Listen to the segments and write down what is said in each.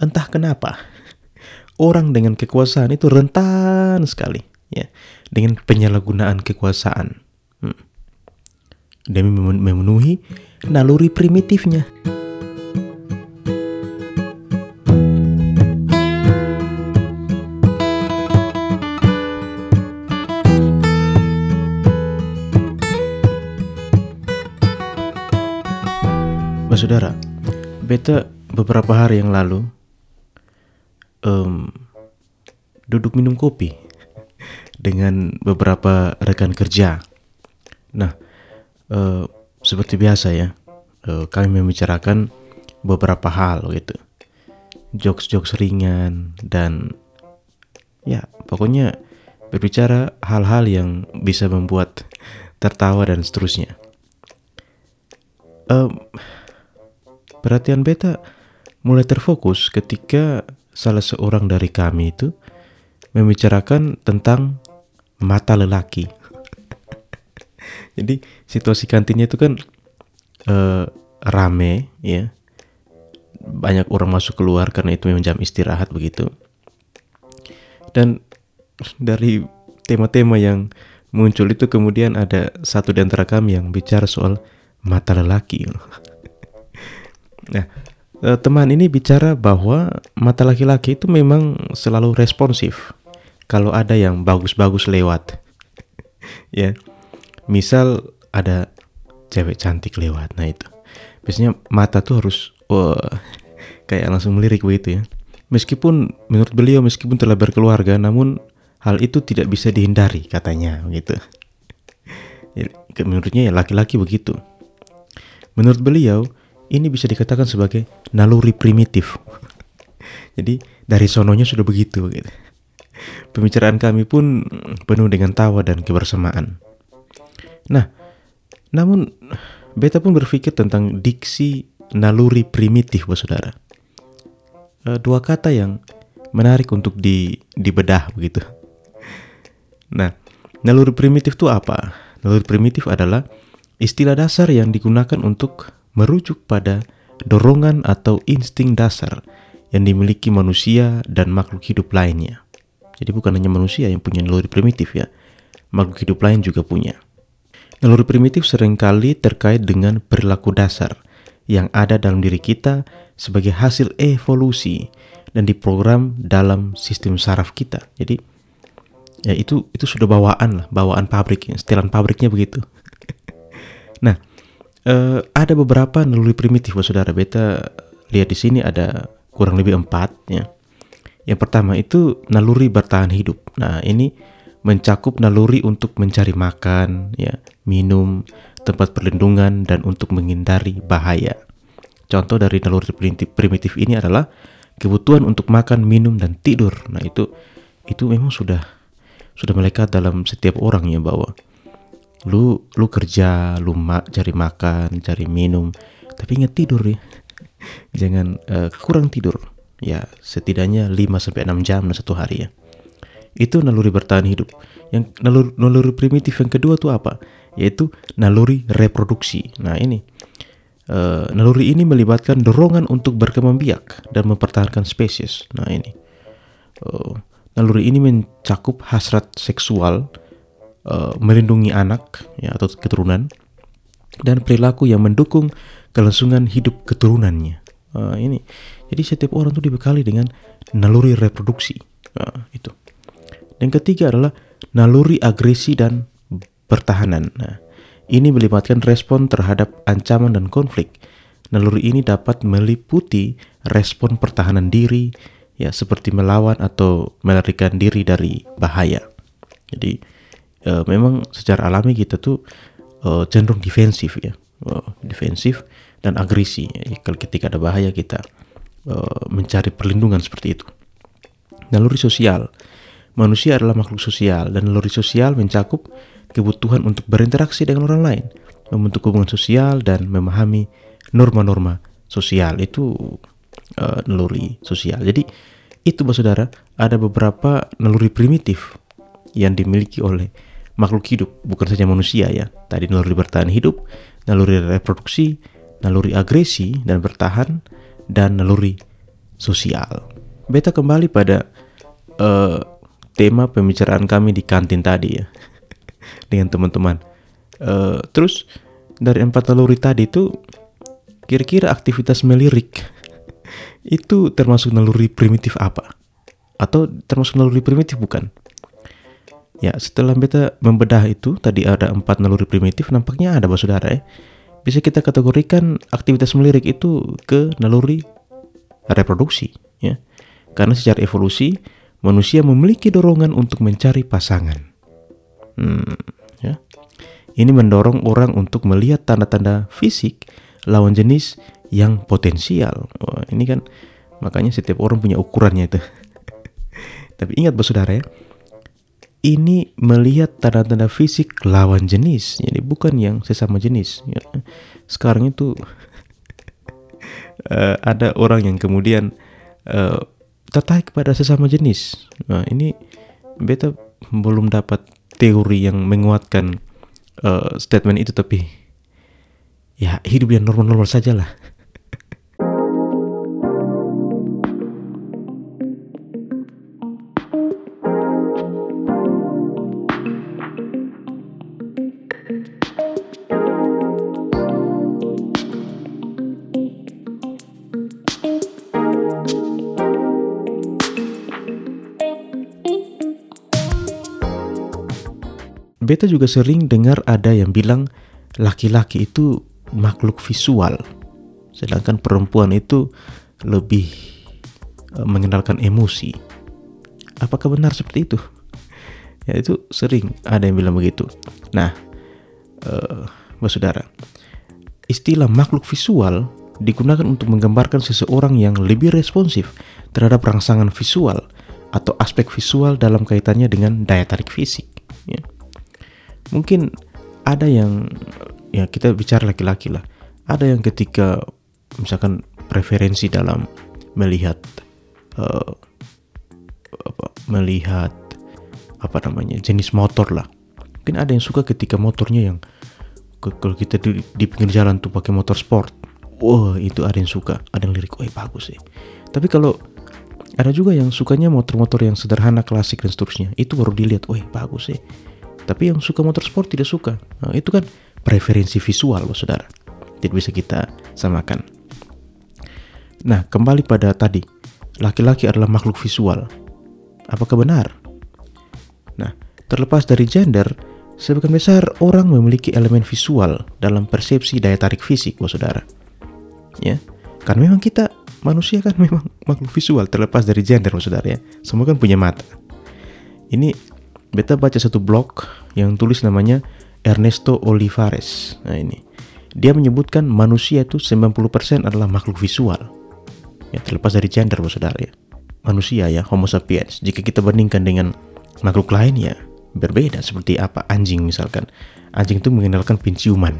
entah kenapa orang dengan kekuasaan itu rentan sekali ya dengan penyalahgunaan kekuasaan hmm. demi memenuhi naluri primitifnya. Saudara, beta beberapa hari yang lalu um, duduk minum kopi dengan beberapa rekan kerja. Nah, uh, seperti biasa ya, uh, kami membicarakan beberapa hal gitu, jokes-jokes ringan dan ya pokoknya berbicara hal-hal yang bisa membuat tertawa dan seterusnya. Um, Perhatian beta mulai terfokus ketika salah seorang dari kami itu membicarakan tentang mata lelaki. Jadi situasi kantinnya itu kan uh, rame ya. Banyak orang masuk keluar karena itu memang jam istirahat begitu. Dan dari tema-tema yang muncul itu kemudian ada satu di antara kami yang bicara soal mata lelaki. Nah, eh, teman ini bicara bahwa mata laki-laki itu memang selalu responsif. Kalau ada yang bagus-bagus lewat, ya, misal ada cewek cantik lewat, nah itu biasanya mata tuh harus wah kayak langsung melirik begitu ya. Meskipun menurut beliau meskipun telah berkeluarga, namun hal itu tidak bisa dihindari katanya begitu. Ya, menurutnya ya laki-laki begitu. Menurut beliau, ini bisa dikatakan sebagai naluri primitif. Jadi dari sononya sudah begitu gitu. Pembicaraan kami pun penuh dengan tawa dan kebersamaan. Nah, namun beta pun berpikir tentang diksi naluri primitif, bos saudara. E, dua kata yang menarik untuk di dibedah begitu. Nah, naluri primitif itu apa? Naluri primitif adalah istilah dasar yang digunakan untuk merujuk pada dorongan atau insting dasar yang dimiliki manusia dan makhluk hidup lainnya. Jadi bukan hanya manusia yang punya naluri primitif ya, makhluk hidup lain juga punya. Naluri primitif sering kali terkait dengan perilaku dasar yang ada dalam diri kita sebagai hasil evolusi dan diprogram dalam sistem saraf kita. Jadi ya itu itu sudah bawaan lah, bawaan pabrik, setelan pabriknya begitu. Uh, ada beberapa naluri primitif, saudara. Beta lihat di sini ada kurang lebih empat ya. Yang pertama itu naluri bertahan hidup. Nah ini mencakup naluri untuk mencari makan, ya, minum, tempat perlindungan dan untuk menghindari bahaya. Contoh dari naluri primitif, primitif ini adalah kebutuhan untuk makan, minum dan tidur. Nah itu itu memang sudah sudah melekat dalam setiap orang ya bahwa lu lu kerja lu ma cari makan cari minum tapi ingat tidur ya. Jangan uh, kurang tidur. Ya setidaknya 5 sampai enam jam dalam satu hari ya. Itu naluri bertahan hidup. Yang naluri, naluri primitif yang kedua tuh apa? Yaitu naluri reproduksi. Nah ini uh, naluri ini melibatkan dorongan untuk berkembang biak dan mempertahankan spesies. Nah ini uh, naluri ini mencakup hasrat seksual uh, melindungi anak ya atau keturunan dan perilaku yang mendukung kelangsungan hidup keturunannya. Uh, ini jadi setiap orang tuh dibekali dengan naluri reproduksi uh, itu. Yang ketiga adalah naluri agresi dan pertahanan. Nah, ini melibatkan respon terhadap ancaman dan konflik. Naluri ini dapat meliputi respon pertahanan diri, ya seperti melawan atau melarikan diri dari bahaya. Jadi uh, memang secara alami kita tuh uh, cenderung defensif ya, uh, defensif dan agresi. Kalau ketika ada bahaya kita uh, mencari perlindungan seperti itu. Naluri sosial, manusia adalah makhluk sosial dan naluri sosial mencakup kebutuhan untuk berinteraksi dengan orang lain, membentuk hubungan sosial dan memahami norma-norma sosial itu uh, naluri sosial. Jadi itu, saudara, ada beberapa naluri primitif yang dimiliki oleh makhluk hidup, bukan saja manusia ya. Tadi naluri bertahan hidup, naluri reproduksi, naluri agresi dan bertahan, dan naluri sosial. Beta kembali pada uh, tema pembicaraan kami di kantin tadi ya dengan teman-teman. Uh, terus dari empat naluri tadi itu kira-kira aktivitas melirik itu termasuk naluri primitif apa? Atau termasuk naluri primitif bukan? Ya, setelah beta membedah itu, tadi ada empat naluri primitif, nampaknya ada, Bapak Saudara ya. Bisa kita kategorikan aktivitas melirik itu ke naluri reproduksi, ya. Karena secara evolusi, manusia memiliki dorongan untuk mencari pasangan. Hmm, ya. Ini mendorong orang untuk melihat tanda-tanda fisik lawan jenis yang potensial. Wah, ini kan makanya setiap orang punya ukurannya itu. Tapi ingat, Bapak Saudara ya, ini melihat tanda-tanda fisik lawan jenis, jadi bukan yang sesama jenis. Ya. Sekarang itu uh, ada orang yang kemudian uh, tertarik pada sesama jenis. Nah, ini beta belum dapat teori yang menguatkan uh, statement itu, tapi ya hidup yang normal-normal saja lah. Beta juga sering dengar ada yang bilang laki-laki itu makhluk visual, sedangkan perempuan itu lebih uh, mengenalkan emosi. Apakah benar seperti itu? Ya itu sering ada yang bilang begitu. Nah, uh, saudara, istilah makhluk visual digunakan untuk menggambarkan seseorang yang lebih responsif terhadap rangsangan visual atau aspek visual dalam kaitannya dengan daya tarik fisik. Ya mungkin ada yang ya kita bicara laki-laki lah. Ada yang ketika misalkan preferensi dalam melihat uh, apa, melihat apa namanya jenis motor lah. Mungkin ada yang suka ketika motornya yang kalau kita di, di pinggir jalan tuh pakai motor sport wah itu ada yang suka. Ada yang lirik wah bagus sih. Tapi kalau ada juga yang sukanya motor-motor yang sederhana klasik dan seterusnya itu baru dilihat wah bagus sih tapi yang suka motorsport tidak suka. Nah, itu kan preferensi visual, loh, saudara. Tidak bisa kita samakan. Nah, kembali pada tadi, laki-laki adalah makhluk visual. Apakah benar? Nah, terlepas dari gender, sebagian besar orang memiliki elemen visual dalam persepsi daya tarik fisik, wah saudara. Ya, karena memang kita manusia kan memang makhluk visual terlepas dari gender, wah saudara ya. Semua kan punya mata. Ini beta baca satu blog yang tulis namanya Ernesto Olivares. Nah ini, dia menyebutkan manusia itu 90% adalah makhluk visual. Ya terlepas dari gender, saudara ya. Manusia ya, Homo sapiens. Jika kita bandingkan dengan makhluk lain ya berbeda seperti apa anjing misalkan. Anjing itu mengenalkan penciuman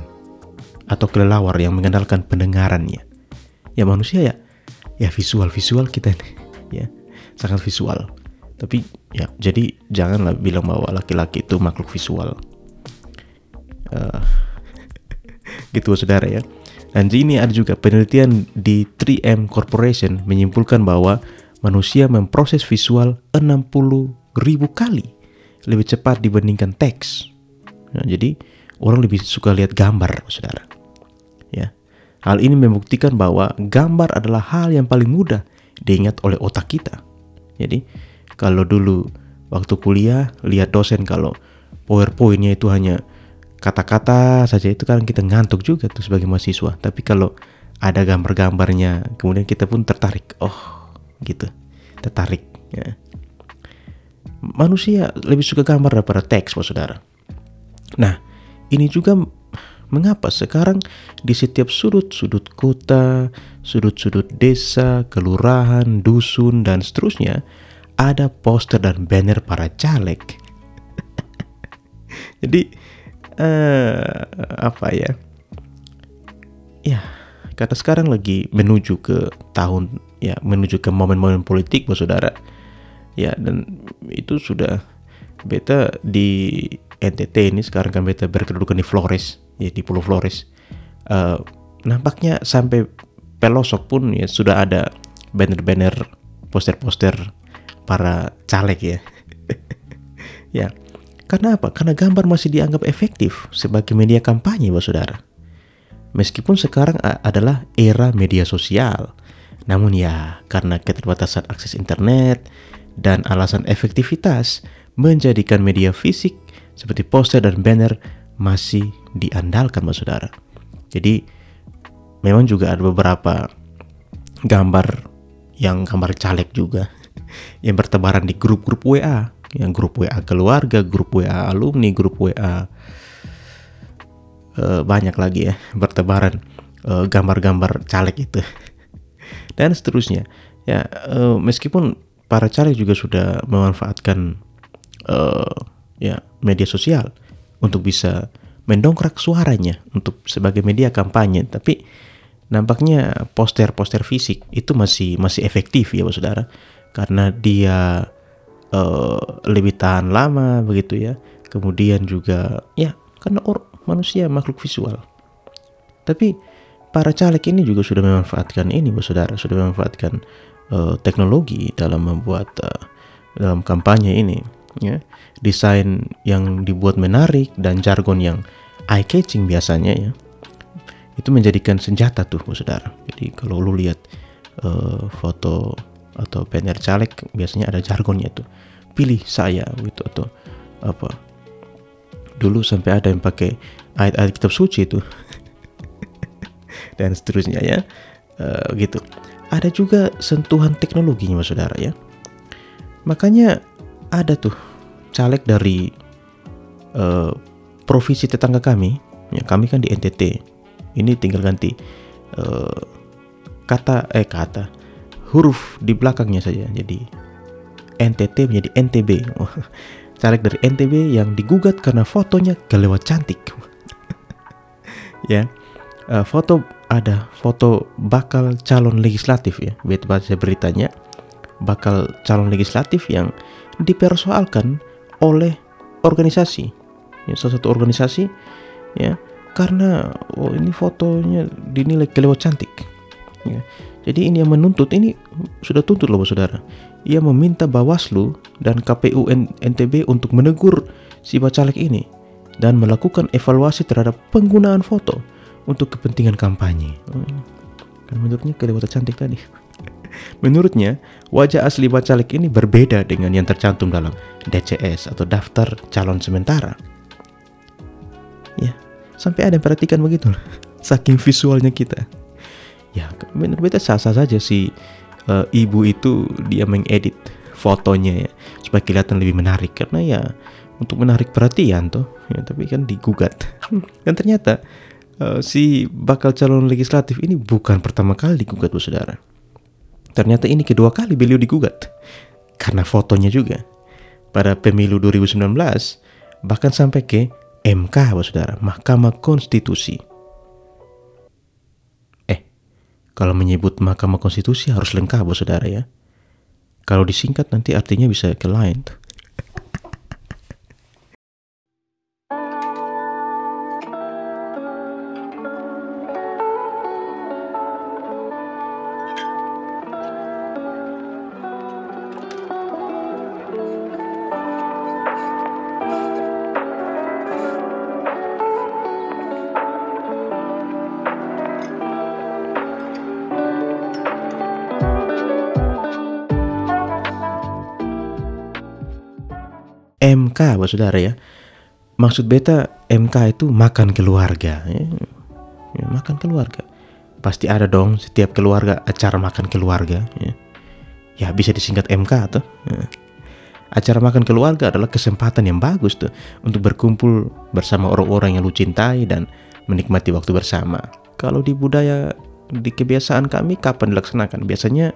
atau kelelawar yang mengenalkan pendengarannya. Ya manusia ya, ya visual-visual kita nih, ya sangat visual. Tapi ya jadi janganlah bilang bahwa laki-laki itu makhluk visual. Uh, gitu saudara ya. Dan ini ada juga penelitian di 3M Corporation menyimpulkan bahwa manusia memproses visual 60 ribu kali lebih cepat dibandingkan teks. Nah, jadi orang lebih suka lihat gambar, saudara. Ya, hal ini membuktikan bahwa gambar adalah hal yang paling mudah diingat oleh otak kita. Jadi kalau dulu waktu kuliah lihat dosen kalau powerpointnya itu hanya kata-kata saja itu kan kita ngantuk juga tuh sebagai mahasiswa. Tapi kalau ada gambar-gambarnya, kemudian kita pun tertarik. Oh, gitu. Tertarik. Ya. Manusia lebih suka gambar daripada teks, Pak Saudara. Nah, ini juga mengapa sekarang di setiap sudut-sudut kota, sudut-sudut desa, kelurahan, dusun, dan seterusnya, ada poster dan banner para caleg. Jadi uh, apa ya? Ya, karena sekarang lagi menuju ke tahun ya menuju ke momen-momen politik, bos saudara. Ya dan itu sudah beta di NTT ini sekarang kan beta berkedudukan di Flores, ya di Pulau Flores. Uh, nampaknya sampai pelosok pun ya sudah ada banner-banner poster-poster para caleg ya. Ya. Karena apa? Karena gambar masih dianggap efektif sebagai media kampanye Bapak Saudara. Meskipun sekarang adalah era media sosial. Namun ya karena keterbatasan akses internet dan alasan efektivitas menjadikan media fisik seperti poster dan banner masih diandalkan Bapak Saudara. Jadi memang juga ada beberapa gambar yang gambar caleg juga yang bertebaran di grup-grup WA, yang grup WA keluarga, grup WA alumni, grup WA uh, eh, banyak lagi ya bertebaran eh, gambar-gambar caleg itu. Dan seterusnya. Ya uh, meskipun para caleg juga sudah memanfaatkan uh, ya media sosial untuk bisa mendongkrak suaranya untuk sebagai media kampanye, tapi nampaknya poster-poster fisik itu masih masih efektif ya, Saudara, karena dia uh, lebih tahan lama begitu ya. Kemudian juga ya karena or, manusia makhluk visual. Tapi para caleg ini juga sudah memanfaatkan ini, Saudara, sudah memanfaatkan uh, teknologi dalam membuat uh, dalam kampanye ini, ya. Desain yang dibuat menarik dan jargon yang eye catching biasanya ya itu menjadikan senjata tuh saudara jadi kalau lu lihat uh, foto atau banner caleg biasanya ada jargonnya tuh pilih saya gitu atau apa. Dulu sampai ada yang pakai ayat-ayat kitab suci itu. Dan seterusnya ya. Uh, gitu. Ada juga sentuhan teknologinya saudara ya. Makanya ada tuh caleg dari uh, provinsi tetangga kami. Ya kami kan di NTT ini tinggal ganti uh, kata eh kata huruf di belakangnya saja jadi NTT menjadi NTB caleg dari NTB yang digugat karena fotonya kelewat cantik. Ya uh, foto ada foto bakal calon legislatif ya. Betul baca beritanya bakal calon legislatif yang dipersoalkan oleh organisasi. Ya, salah satu organisasi ya karena oh ini fotonya dinilai kelewat cantik. Ya. Jadi ini yang menuntut ini sudah tuntut loh saudara. Ia meminta Bawaslu dan KPU NTB untuk menegur si bacalek ini dan melakukan evaluasi terhadap penggunaan foto untuk kepentingan kampanye. Kan menurutnya kelewat cantik tadi. Menurutnya, wajah asli bacalek ini berbeda dengan yang tercantum dalam DCS atau daftar calon sementara. Ya, Sampai ada yang perhatikan begitu Saking visualnya kita. Ya, menurut beta sah-sah saja si uh, ibu itu dia mengedit fotonya ya supaya kelihatan lebih menarik. Karena ya untuk menarik perhatian tuh ya tapi kan digugat. Dan ternyata uh, si bakal calon legislatif ini bukan pertama kali digugat bu saudara. Ternyata ini kedua kali beliau digugat karena fotonya juga. Pada pemilu 2019 bahkan sampai ke MK, Bapak Saudara, Mahkamah Konstitusi. Kalau menyebut Mahkamah Konstitusi harus lengkap, Bapak Saudara ya. Kalau disingkat nanti artinya bisa ke lain. MK, Bapak Saudara ya. Maksud beta MK itu makan keluarga. Ya. Ya, makan keluarga. Pasti ada dong setiap keluarga acara makan keluarga. Ya, ya bisa disingkat MK atau. Ya. Acara makan keluarga adalah kesempatan yang bagus tuh untuk berkumpul bersama orang-orang yang lu cintai dan menikmati waktu bersama. Kalau di budaya di kebiasaan kami kapan dilaksanakan? Biasanya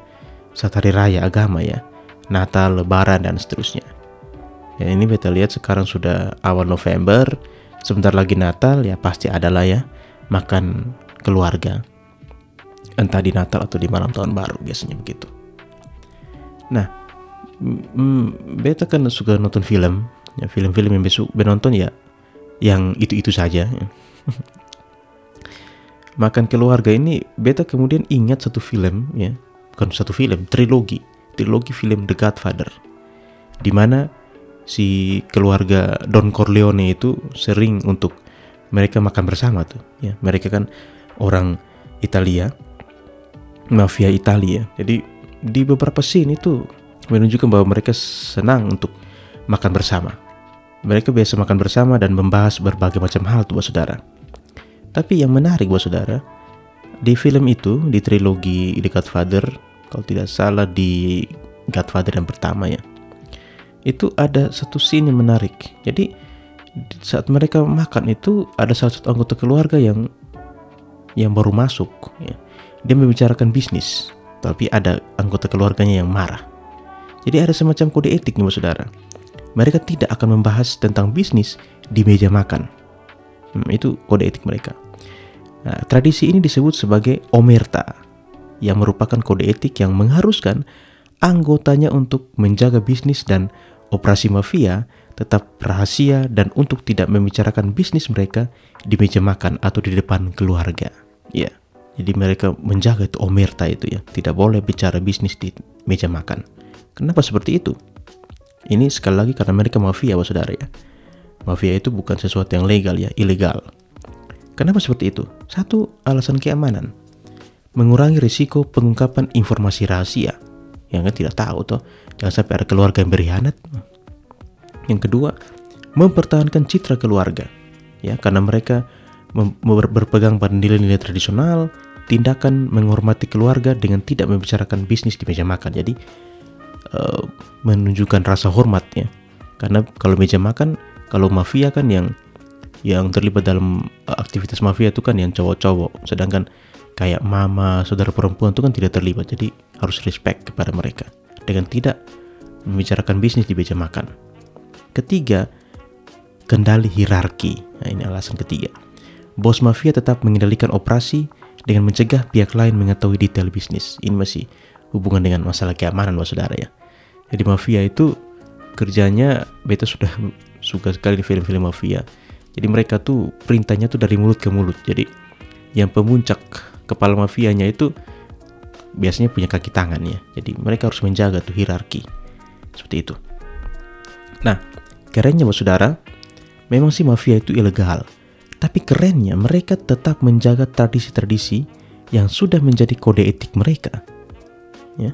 saat hari raya agama ya, Natal, Lebaran dan seterusnya. Ya ini kita lihat sekarang sudah awal November, sebentar lagi Natal ya pasti adalah ya makan keluarga. Entah di Natal atau di malam tahun baru biasanya begitu. Nah, mm, beta kan suka nonton film, ya film-film yang besok nonton ya yang itu-itu saja. Makan keluarga ini beta kemudian ingat satu film ya bukan satu film, trilogi, trilogi film The Godfather, di mana si keluarga Don Corleone itu sering untuk mereka makan bersama tuh, ya mereka kan orang Italia, mafia Italia, jadi di beberapa scene itu menunjukkan bahwa mereka senang untuk makan bersama. Mereka biasa makan bersama dan membahas berbagai macam hal tuh, saudara. Tapi yang menarik, buat saudara, di film itu, di trilogi The Godfather, kalau tidak salah di Godfather yang pertama ya, itu ada satu scene yang menarik. Jadi saat mereka makan itu ada salah satu anggota keluarga yang yang baru masuk. Ya. Dia membicarakan bisnis, tapi ada anggota keluarganya yang marah. Jadi ada semacam kode etik nih saudara. Mereka tidak akan membahas tentang bisnis di meja makan. Hmm, itu kode etik mereka. Nah, tradisi ini disebut sebagai omerta, yang merupakan kode etik yang mengharuskan anggotanya untuk menjaga bisnis dan operasi mafia tetap rahasia dan untuk tidak membicarakan bisnis mereka di meja makan atau di depan keluarga. Ya, jadi mereka menjaga itu omerta itu ya, tidak boleh bicara bisnis di meja makan. Kenapa seperti itu? Ini sekali lagi karena mereka mafia, saudara ya. Mafia itu bukan sesuatu yang legal ya, ilegal. Kenapa seperti itu? Satu, alasan keamanan. Mengurangi risiko pengungkapan informasi rahasia. Yang kan tidak tahu toh, jangan sampai ada keluarga yang berkhianat. Yang kedua, mempertahankan citra keluarga. Ya, karena mereka berpegang pada nilai-nilai tradisional, tindakan menghormati keluarga dengan tidak membicarakan bisnis di meja makan. Jadi uh, menunjukkan rasa hormat ya. Karena kalau meja makan, kalau mafia kan yang yang terlibat dalam uh, aktivitas mafia itu kan yang cowok-cowok sedangkan kayak mama saudara perempuan itu kan tidak terlibat. Jadi harus respect kepada mereka. Dengan tidak membicarakan bisnis di meja makan. Ketiga kendali hierarki. Nah ini alasan ketiga. Bos mafia tetap mengendalikan operasi dengan mencegah pihak lain mengetahui detail bisnis. Ini masih hubungan dengan masalah keamanan mas saudara ya. Jadi mafia itu kerjanya beta sudah suka sekali di film-film mafia. Jadi mereka tuh perintahnya tuh dari mulut ke mulut. Jadi yang pemuncak kepala mafianya itu biasanya punya kaki tangan ya. Jadi mereka harus menjaga tuh hierarki. Seperti itu. Nah, kerennya Bapak Saudara, memang sih mafia itu ilegal. Tapi kerennya mereka tetap menjaga tradisi-tradisi yang sudah menjadi kode etik mereka. Ya.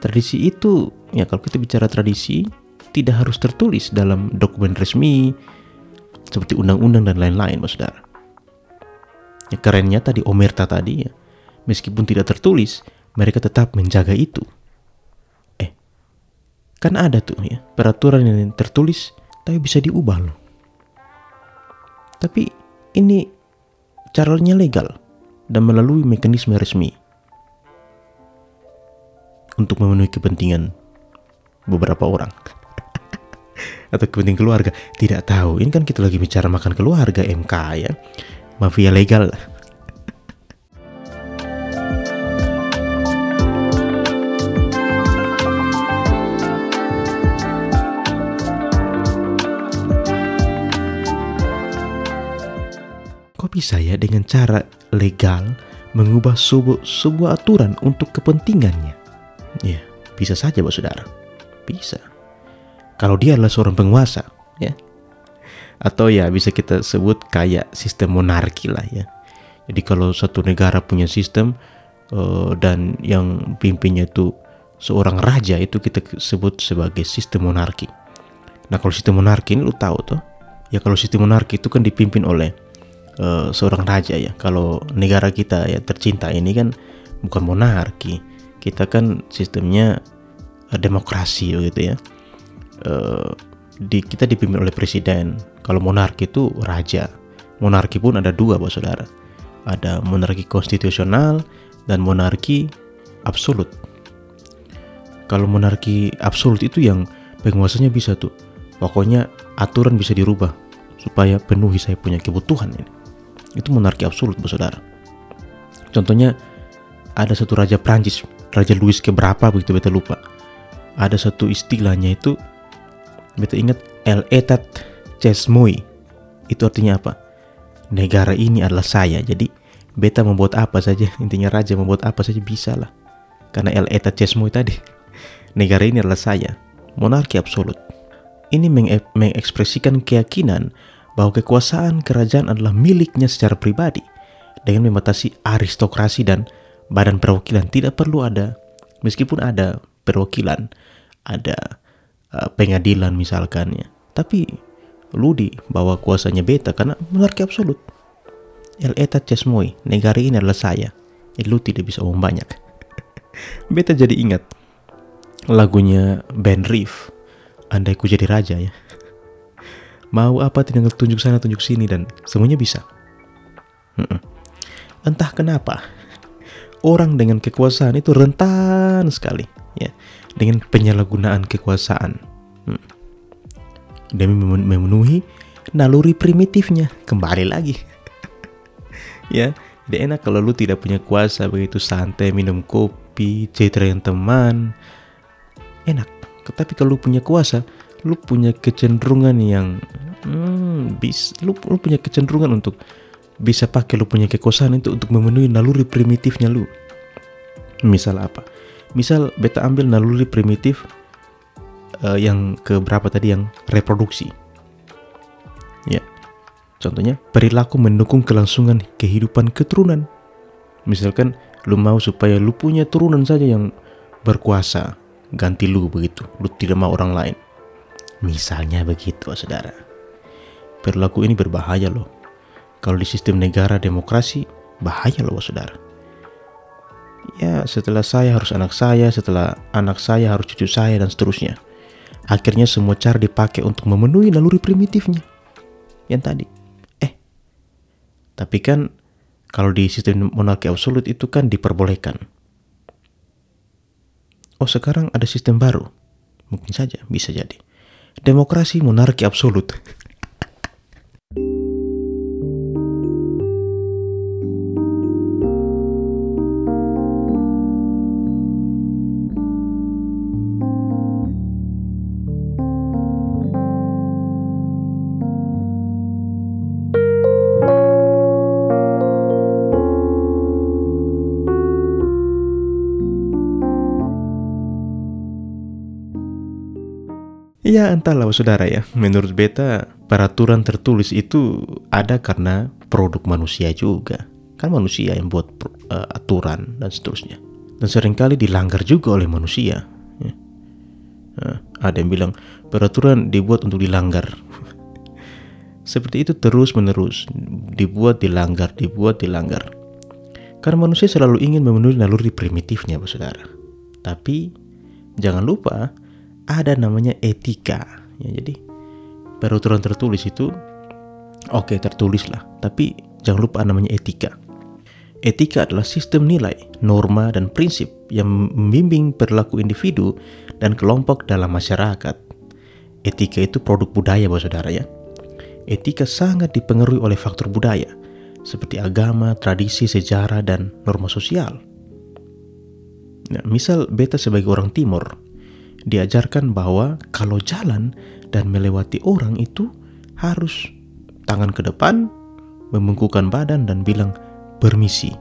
Tradisi itu, ya kalau kita bicara tradisi, tidak harus tertulis dalam dokumen resmi, seperti undang-undang dan lain-lain, Mas Saudara. Ya, kerennya tadi omerta tadi ya, meskipun tidak tertulis, mereka tetap menjaga itu. Eh, kan ada tuh ya peraturan yang tertulis tapi bisa diubah loh. Tapi ini caranya legal dan melalui mekanisme resmi. Untuk memenuhi kepentingan beberapa orang. Atau kepentingan keluarga. Tidak tahu ini kan kita lagi bicara makan keluarga MK ya mafia legal. Kok bisa ya dengan cara legal mengubah sebuah, sebuah aturan untuk kepentingannya? Ya bisa saja Pak Saudara. Bisa. Kalau dia adalah seorang penguasa ya atau ya bisa kita sebut kayak sistem monarki lah ya. Jadi kalau satu negara punya sistem uh, dan yang pimpinnya itu seorang raja itu kita sebut sebagai sistem monarki. Nah kalau sistem monarki ini lu tahu tuh ya kalau sistem monarki itu kan dipimpin oleh uh, seorang raja ya. Kalau negara kita ya tercinta ini kan bukan monarki. Kita kan sistemnya uh, demokrasi gitu ya. Uh, di, kita dipimpin oleh presiden. Kalau monarki itu raja. Monarki pun ada dua, Bapak Saudara. Ada monarki konstitusional dan monarki absolut. Kalau monarki absolut itu yang penguasanya bisa tuh. Pokoknya aturan bisa dirubah supaya penuhi saya punya kebutuhan ini. Itu monarki absolut, Bapak Saudara. Contohnya ada satu raja Prancis, Raja Louis keberapa begitu beta lupa. Ada satu istilahnya itu Beta ingat El Etat Chesmui. Itu artinya apa? Negara ini adalah saya. Jadi beta membuat apa saja, intinya raja membuat apa saja bisa lah. Karena el eta cesmo tadi. Negara ini adalah saya. Monarki absolut. Ini mengekspresikan keyakinan bahwa kekuasaan kerajaan adalah miliknya secara pribadi dengan membatasi aristokrasi dan badan perwakilan tidak perlu ada meskipun ada perwakilan ada uh, pengadilan misalkan ya tapi lu di bawah kuasanya beta karena monarki absolut. El eta cesmoi negara ini adalah saya. Eh, lu tidak bisa omong banyak. Beta jadi ingat lagunya Ben Reef andai ku jadi raja ya. Mau apa tinggal tunjuk sana tunjuk sini dan semuanya bisa. Entah kenapa orang dengan kekuasaan itu rentan sekali ya. Dengan penyalahgunaan kekuasaan. Hmm. Demi memenuhi naluri primitifnya. Kembali lagi. Ya tidak enak kalau lu tidak punya kuasa begitu santai minum kopi cerita dengan teman. Enak. Tapi kalau lu punya kuasa lu punya kecenderungan yang hmm, bis lu, lu punya kecenderungan untuk bisa pakai lu punya kekuasaan itu untuk memenuhi naluri primitifnya lu. Misal apa? Misal beta ambil naluri primitif uh, yang ke berapa tadi yang reproduksi. Ya. Contohnya perilaku mendukung kelangsungan kehidupan keturunan. Misalkan lu mau supaya lu punya turunan saja yang berkuasa ganti lu begitu lu tidak mau orang lain. Misalnya begitu saudara. Perilaku ini berbahaya loh. Kalau di sistem negara demokrasi bahaya loh saudara. Ya setelah saya harus anak saya setelah anak saya harus cucu saya dan seterusnya akhirnya semua cara dipakai untuk memenuhi naluri primitifnya yang tadi eh tapi kan kalau di sistem monarki absolut itu kan diperbolehkan Oh sekarang ada sistem baru. Mungkin saja, bisa jadi. Demokrasi monarki absolut. Ya entahlah saudara ya, menurut beta peraturan tertulis itu ada karena produk manusia juga. Kan manusia yang buat uh, aturan dan seterusnya. Dan sering kali dilanggar juga oleh manusia. Ya. Nah, ada yang bilang peraturan dibuat untuk dilanggar. Seperti itu terus menerus dibuat dilanggar, dibuat dilanggar. Karena manusia selalu ingin memenuhi naluri primitifnya, saudara. Tapi jangan lupa ada namanya etika. Ya, jadi peraturan tertulis itu oke okay, tertulis lah, tapi jangan lupa namanya etika. Etika adalah sistem nilai, norma, dan prinsip yang membimbing perilaku individu dan kelompok dalam masyarakat. Etika itu produk budaya, bos saudara ya. Etika sangat dipengaruhi oleh faktor budaya, seperti agama, tradisi, sejarah, dan norma sosial. Nah, misal beta sebagai orang timur, diajarkan bahwa kalau jalan dan melewati orang itu harus tangan ke depan, membungkukkan badan dan bilang permisi.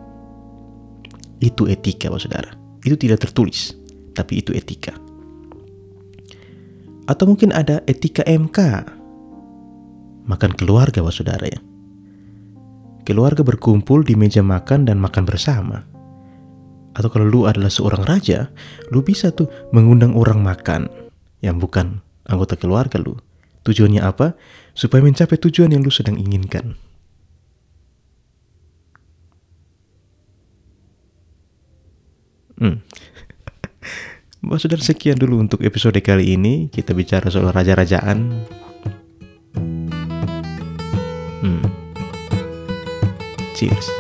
Itu etika, Pak Saudara. Itu tidak tertulis, tapi itu etika. Atau mungkin ada etika MK. Makan keluarga, Pak Saudara ya. Keluarga berkumpul di meja makan dan makan bersama atau kalau lu adalah seorang raja, lu bisa tuh mengundang orang makan yang bukan anggota keluarga lu. Tujuannya apa? Supaya mencapai tujuan yang lu sedang inginkan. Hmm. Mbak Saudara sekian dulu untuk episode kali ini. Kita bicara soal raja-rajaan. Hmm. Cheers.